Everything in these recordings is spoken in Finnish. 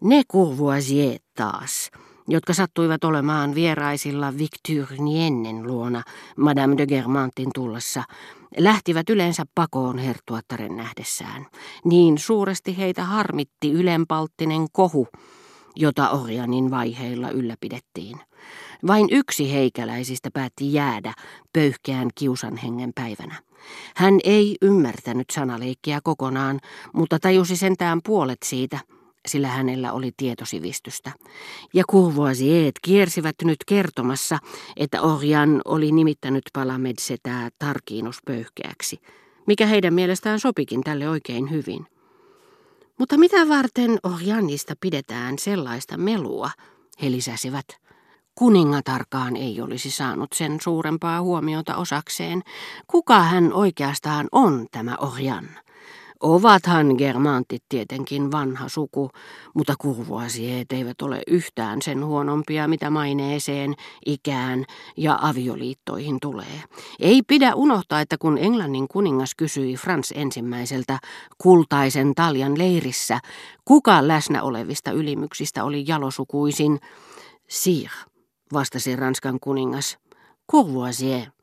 Ne Courvoisier taas, jotka sattuivat olemaan vieraisilla Victorniennen luona Madame de Germantin tullessa, lähtivät yleensä pakoon herttuattaren nähdessään. Niin suuresti heitä harmitti ylenpalttinen kohu, jota Orjanin vaiheilla ylläpidettiin. Vain yksi heikäläisistä päätti jäädä pöyhkeän kiusan hengen päivänä. Hän ei ymmärtänyt sanaleikkiä kokonaan, mutta tajusi sentään puolet siitä, sillä hänellä oli tietosivistystä. Ja Courvoisieet kiersivät nyt kertomassa, että Orjan oli nimittänyt Palamedsetää tarkiinuspöyhkeäksi, mikä heidän mielestään sopikin tälle oikein hyvin. Mutta mitä varten Orjanista pidetään sellaista melua, he lisäsivät. Kuningatarkaan ei olisi saanut sen suurempaa huomiota osakseen. Kuka hän oikeastaan on tämä Orjan? Ovathan germantit tietenkin vanha suku, mutta kurvuasieet eivät ole yhtään sen huonompia, mitä maineeseen, ikään ja avioliittoihin tulee. Ei pidä unohtaa, että kun Englannin kuningas kysyi Frans ensimmäiseltä kultaisen taljan leirissä, kuka läsnä olevista ylimyksistä oli jalosukuisin, Sir, vastasi Ranskan kuningas, Courvoisier.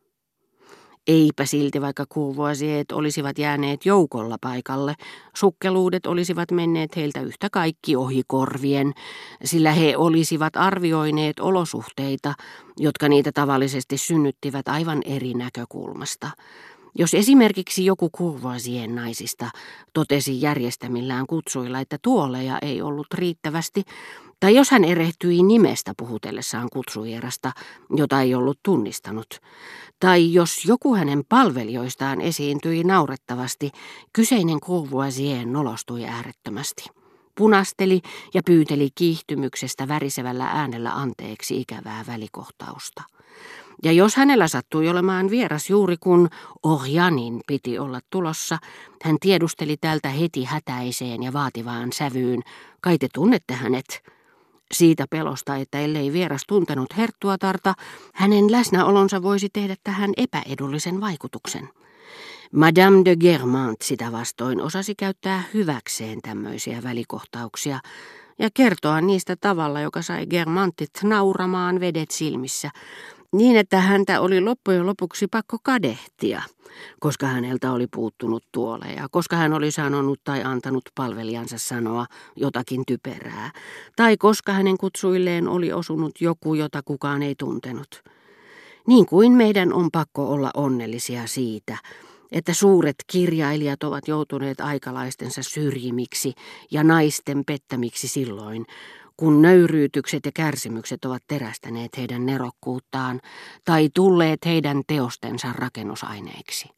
Eipä silti, vaikka kuuvuosieet olisivat jääneet joukolla paikalle, sukkeluudet olisivat menneet heiltä yhtä kaikki ohi korvien, sillä he olisivat arvioineet olosuhteita, jotka niitä tavallisesti synnyttivät aivan eri näkökulmasta. Jos esimerkiksi joku kurvoisien naisista totesi järjestämillään kutsuilla, että tuoleja ei ollut riittävästi, tai jos hän erehtyi nimestä puhutellessaan kutsujierasta, jota ei ollut tunnistanut, tai jos joku hänen palvelijoistaan esiintyi naurettavasti, kyseinen Courvoisier nolostui äärettömästi. Punasteli ja pyyteli kiihtymyksestä värisevällä äänellä anteeksi ikävää välikohtausta. Ja jos hänellä sattui olemaan vieras juuri kun Orjanin piti olla tulossa, hän tiedusteli tältä heti hätäiseen ja vaativaan sävyyn, kai te tunnette hänet, siitä pelosta, että ellei vieras tuntenut herttuatarta, hänen läsnäolonsa voisi tehdä tähän epäedullisen vaikutuksen. Madame de Germant sitä vastoin osasi käyttää hyväkseen tämmöisiä välikohtauksia ja kertoa niistä tavalla, joka sai Germantit nauramaan vedet silmissä, niin että häntä oli loppujen lopuksi pakko kadehtia, koska häneltä oli puuttunut tuoleja, koska hän oli sanonut tai antanut palvelijansa sanoa jotakin typerää, tai koska hänen kutsuilleen oli osunut joku, jota kukaan ei tuntenut. Niin kuin meidän on pakko olla onnellisia siitä, että suuret kirjailijat ovat joutuneet aikalaistensa syrjimiksi ja naisten pettämiksi silloin, kun nöyryytykset ja kärsimykset ovat terästäneet heidän nerokkuuttaan tai tulleet heidän teostensa rakennusaineiksi.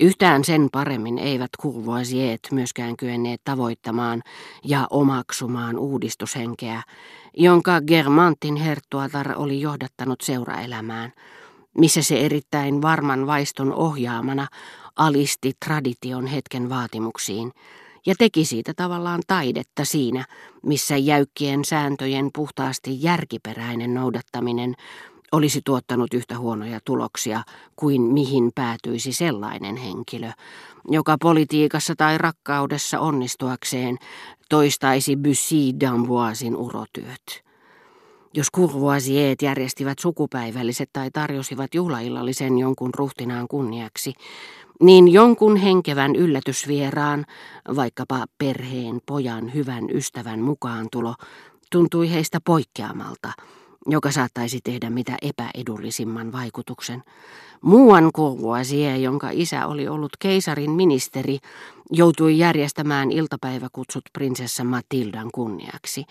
Yhtään sen paremmin eivät kurvoisiet myöskään kyenneet tavoittamaan ja omaksumaan uudistushenkeä, jonka Germantin herttuatar oli johdattanut seuraelämään, missä se erittäin varman vaiston ohjaamana alisti tradition hetken vaatimuksiin ja teki siitä tavallaan taidetta siinä, missä jäykkien sääntöjen puhtaasti järkiperäinen noudattaminen olisi tuottanut yhtä huonoja tuloksia kuin mihin päätyisi sellainen henkilö, joka politiikassa tai rakkaudessa onnistuakseen toistaisi Bussy d'Amboisin urotyöt. Jos kurvoisieet järjestivät sukupäivälliset tai tarjosivat juhlaillallisen jonkun ruhtinaan kunniaksi, niin jonkun henkevän yllätysvieraan, vaikkapa perheen, pojan, hyvän ystävän mukaantulo, tuntui heistä poikkeamalta, joka saattaisi tehdä mitä epäedullisimman vaikutuksen. Muuan Courvoisier, jonka isä oli ollut keisarin ministeri, joutui järjestämään iltapäiväkutsut prinsessa Matildan kunniaksi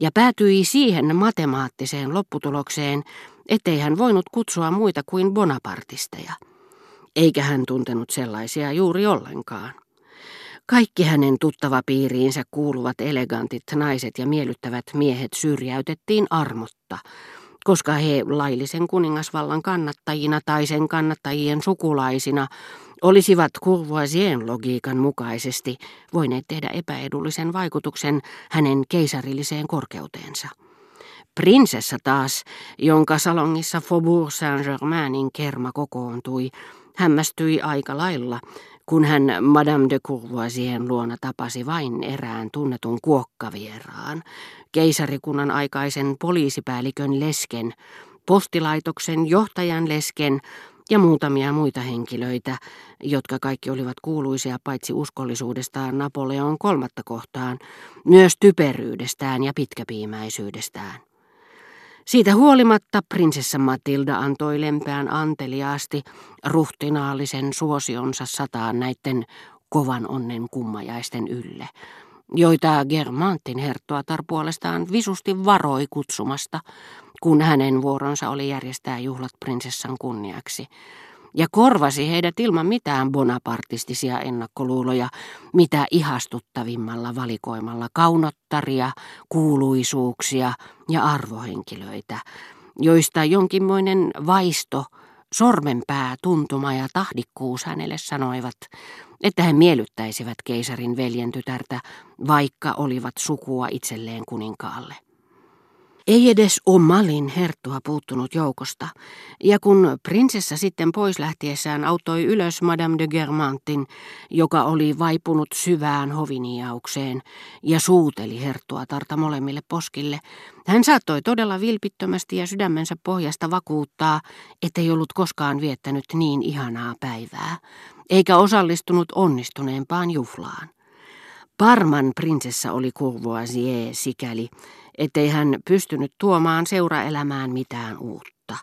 ja päätyi siihen matemaattiseen lopputulokseen, ettei hän voinut kutsua muita kuin bonapartisteja eikä hän tuntenut sellaisia juuri ollenkaan. Kaikki hänen tuttava piiriinsä kuuluvat elegantit naiset ja miellyttävät miehet syrjäytettiin armotta, koska he laillisen kuningasvallan kannattajina tai sen kannattajien sukulaisina olisivat Courvoisien logiikan mukaisesti voineet tehdä epäedullisen vaikutuksen hänen keisarilliseen korkeuteensa. Prinsessa taas, jonka salongissa Faubourg Saint-Germainin kerma kokoontui, hämmästyi aika lailla, kun hän Madame de Courvoisien luona tapasi vain erään tunnetun kuokkavieraan, keisarikunnan aikaisen poliisipäällikön lesken, postilaitoksen johtajan lesken ja muutamia muita henkilöitä, jotka kaikki olivat kuuluisia paitsi uskollisuudestaan Napoleon kolmatta kohtaan, myös typeryydestään ja pitkäpiimäisyydestään. Siitä huolimatta prinsessa Matilda antoi lempeän anteliaasti ruhtinaallisen suosionsa sataan näiden kovan onnen kummajaisten ylle, joita Germantin herttuatar puolestaan visusti varoi kutsumasta, kun hänen vuoronsa oli järjestää juhlat prinsessan kunniaksi, ja korvasi heidät ilman mitään bonapartistisia ennakkoluuloja, mitä ihastuttavimmalla valikoimalla kaunottaria, kuuluisuuksia ja arvohenkilöitä, joista jonkinmoinen vaisto, sormenpää, tuntuma ja tahdikkuus hänelle sanoivat, että he miellyttäisivät keisarin veljen tytärtä, vaikka olivat sukua itselleen kuninkaalle. Ei edes Omalin herttua puuttunut joukosta, ja kun prinsessa sitten pois lähtiessään auttoi ylös Madame de Germantin, joka oli vaipunut syvään hoviniaukseen ja suuteli herttua tarta molemmille poskille, hän saattoi todella vilpittömästi ja sydämensä pohjasta vakuuttaa, ettei ollut koskaan viettänyt niin ihanaa päivää, eikä osallistunut onnistuneempaan juhlaan. Parman prinsessa oli Courvoisier sikäli, ettei hän pystynyt tuomaan seuraelämään mitään uutta,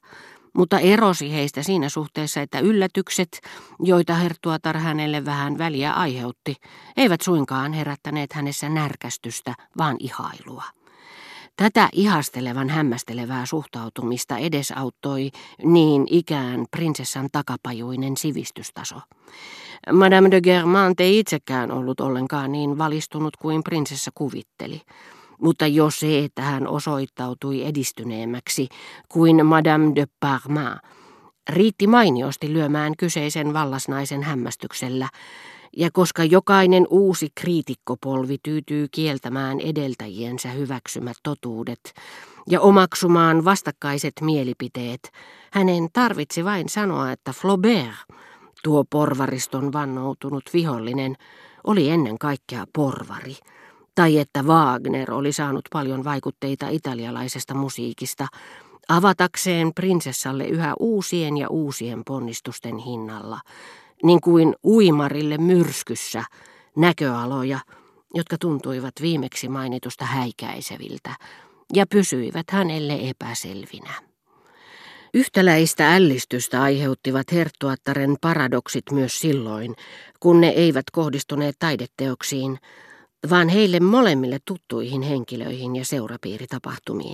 mutta erosi heistä siinä suhteessa, että yllätykset, joita herttuatar hänelle vähän väliä aiheutti, eivät suinkaan herättäneet hänessä närkästystä, vaan ihailua. Tätä ihastelevan hämmästelevää suhtautumista edesauttoi niin ikään prinsessan takapajuinen sivistystaso. Madame de Germant ei itsekään ollut ollenkaan niin valistunut kuin prinsessa kuvitteli. Mutta jo se, että hän osoittautui edistyneemmäksi kuin Madame de Parma, riitti mainiosti lyömään kyseisen vallasnaisen hämmästyksellä, ja koska jokainen uusi kriitikkopolvi tyytyy kieltämään edeltäjiensä hyväksymät totuudet ja omaksumaan vastakkaiset mielipiteet, hänen tarvitsi vain sanoa, että Flaubert, tuo porvariston vannoutunut vihollinen, oli ennen kaikkea porvari – tai että Wagner oli saanut paljon vaikutteita italialaisesta musiikista, avatakseen prinsessalle yhä uusien ja uusien ponnistusten hinnalla, niin kuin uimarille myrskyssä näköaloja, jotka tuntuivat viimeksi mainitusta häikäiseviltä ja pysyivät hänelle epäselvinä. Yhtäläistä ällistystä aiheuttivat herttuattaren paradoksit myös silloin, kun ne eivät kohdistuneet taideteoksiin, vaan heille molemmille tuttuihin henkilöihin ja seurapiiritapahtumiin.